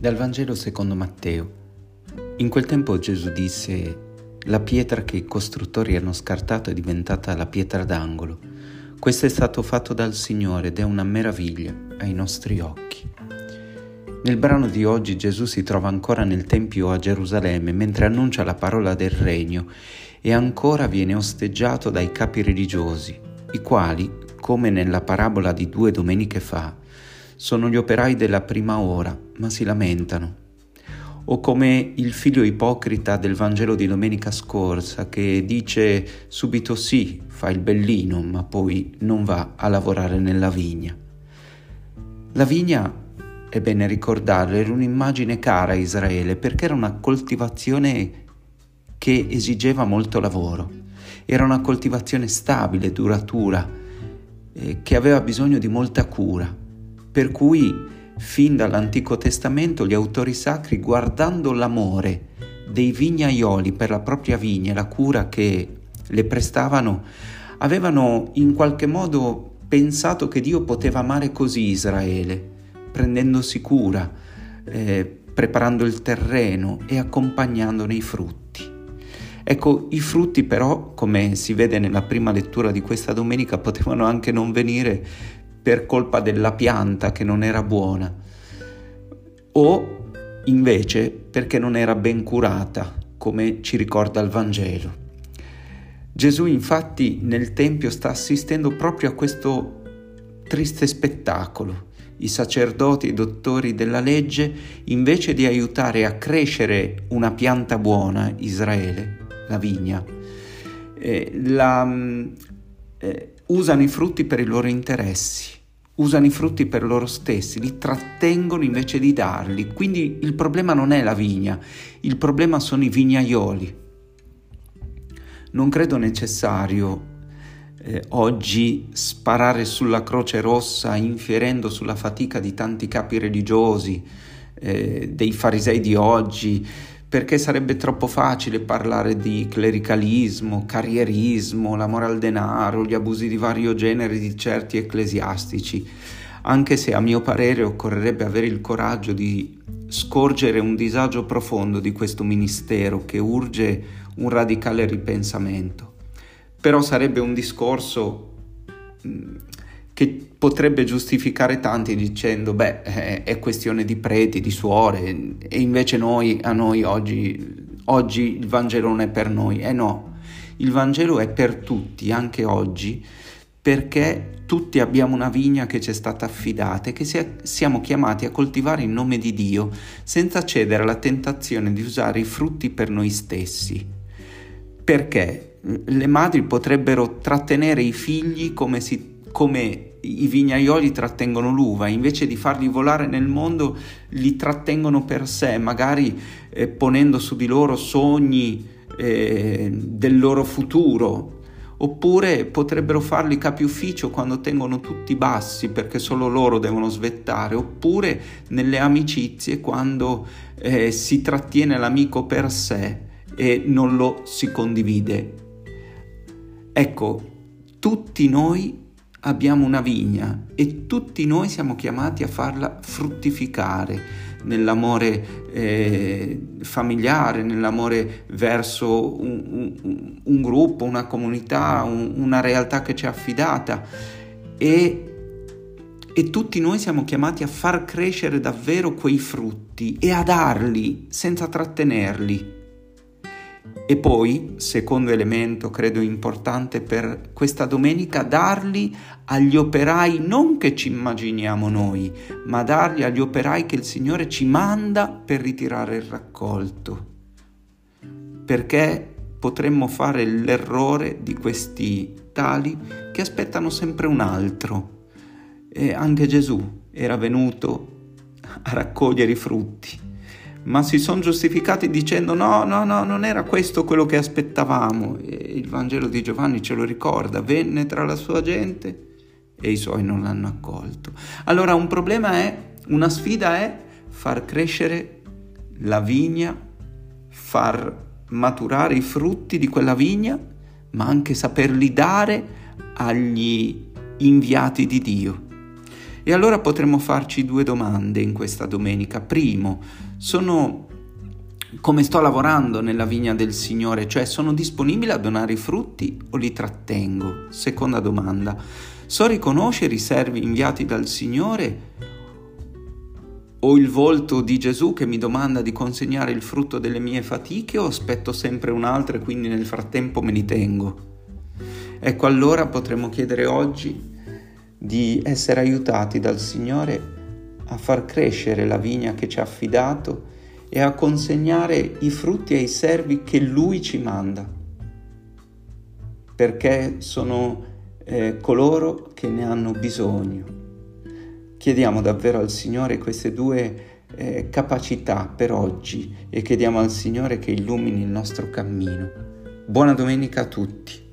Dal Vangelo secondo Matteo. In quel tempo Gesù disse, la pietra che i costruttori hanno scartato è diventata la pietra d'angolo. Questo è stato fatto dal Signore ed è una meraviglia ai nostri occhi. Nel brano di oggi Gesù si trova ancora nel Tempio a Gerusalemme mentre annuncia la parola del Regno e ancora viene osteggiato dai capi religiosi, i quali, come nella parabola di due domeniche fa, sono gli operai della prima ora, ma si lamentano. O come il figlio ipocrita del Vangelo di domenica scorsa che dice subito sì, fa il bellino, ma poi non va a lavorare nella vigna. La vigna, è bene ricordarlo, era un'immagine cara a Israele perché era una coltivazione che esigeva molto lavoro. Era una coltivazione stabile, duratura, eh, che aveva bisogno di molta cura per cui fin dall'Antico Testamento gli autori sacri, guardando l'amore dei vignaioli per la propria vigna e la cura che le prestavano, avevano in qualche modo pensato che Dio poteva amare così Israele, prendendosi cura, eh, preparando il terreno e accompagnandone i frutti. Ecco, i frutti però, come si vede nella prima lettura di questa domenica, potevano anche non venire per colpa della pianta che non era buona o invece perché non era ben curata, come ci ricorda il Vangelo. Gesù infatti nel Tempio sta assistendo proprio a questo triste spettacolo. I sacerdoti e i dottori della legge, invece di aiutare a crescere una pianta buona, Israele, la vigna, eh, la, mm, eh, usano i frutti per i loro interessi usano i frutti per loro stessi, li trattengono invece di darli. Quindi il problema non è la vigna, il problema sono i vignaioli. Non credo necessario eh, oggi sparare sulla croce rossa infierendo sulla fatica di tanti capi religiosi, eh, dei farisei di oggi, perché sarebbe troppo facile parlare di clericalismo, carrierismo, l'amore al denaro, gli abusi di vario genere di certi ecclesiastici, anche se a mio parere occorrerebbe avere il coraggio di scorgere un disagio profondo di questo ministero che urge un radicale ripensamento. Però sarebbe un discorso che potrebbe giustificare tanti dicendo beh è questione di preti, di suore e invece noi, a noi oggi, oggi il Vangelo non è per noi. Eh no, il Vangelo è per tutti, anche oggi, perché tutti abbiamo una vigna che ci è stata affidata e che siamo chiamati a coltivare in nome di Dio senza cedere alla tentazione di usare i frutti per noi stessi. Perché le madri potrebbero trattenere i figli come si come i vignaioli trattengono l'uva, invece di farli volare nel mondo, li trattengono per sé, magari eh, ponendo su di loro sogni eh, del loro futuro. Oppure potrebbero farli capi ufficio quando tengono tutti bassi perché solo loro devono svettare, oppure nelle amicizie quando eh, si trattiene l'amico per sé e non lo si condivide. Ecco, tutti noi abbiamo una vigna e tutti noi siamo chiamati a farla fruttificare nell'amore eh, familiare, nell'amore verso un, un, un gruppo, una comunità, un, una realtà che ci è affidata. E, e tutti noi siamo chiamati a far crescere davvero quei frutti e a darli senza trattenerli e poi, secondo elemento credo importante per questa domenica, darli agli operai non che ci immaginiamo noi, ma darli agli operai che il Signore ci manda per ritirare il raccolto. Perché potremmo fare l'errore di questi tali che aspettano sempre un altro. E anche Gesù era venuto a raccogliere i frutti ma si sono giustificati dicendo no, no, no, non era questo quello che aspettavamo. E il Vangelo di Giovanni ce lo ricorda, venne tra la sua gente e i suoi non l'hanno accolto. Allora un problema è, una sfida è far crescere la vigna, far maturare i frutti di quella vigna, ma anche saperli dare agli inviati di Dio. E allora potremmo farci due domande in questa domenica. Primo, sono come sto lavorando nella vigna del Signore, cioè sono disponibile a donare i frutti o li trattengo? Seconda domanda, so riconoscere i servi inviati dal Signore o il volto di Gesù che mi domanda di consegnare il frutto delle mie fatiche o aspetto sempre un altro e quindi nel frattempo me li tengo? Ecco allora potremmo chiedere oggi di essere aiutati dal Signore a far crescere la vigna che ci ha affidato e a consegnare i frutti ai servi che Lui ci manda, perché sono eh, coloro che ne hanno bisogno. Chiediamo davvero al Signore queste due eh, capacità per oggi e chiediamo al Signore che illumini il nostro cammino. Buona domenica a tutti.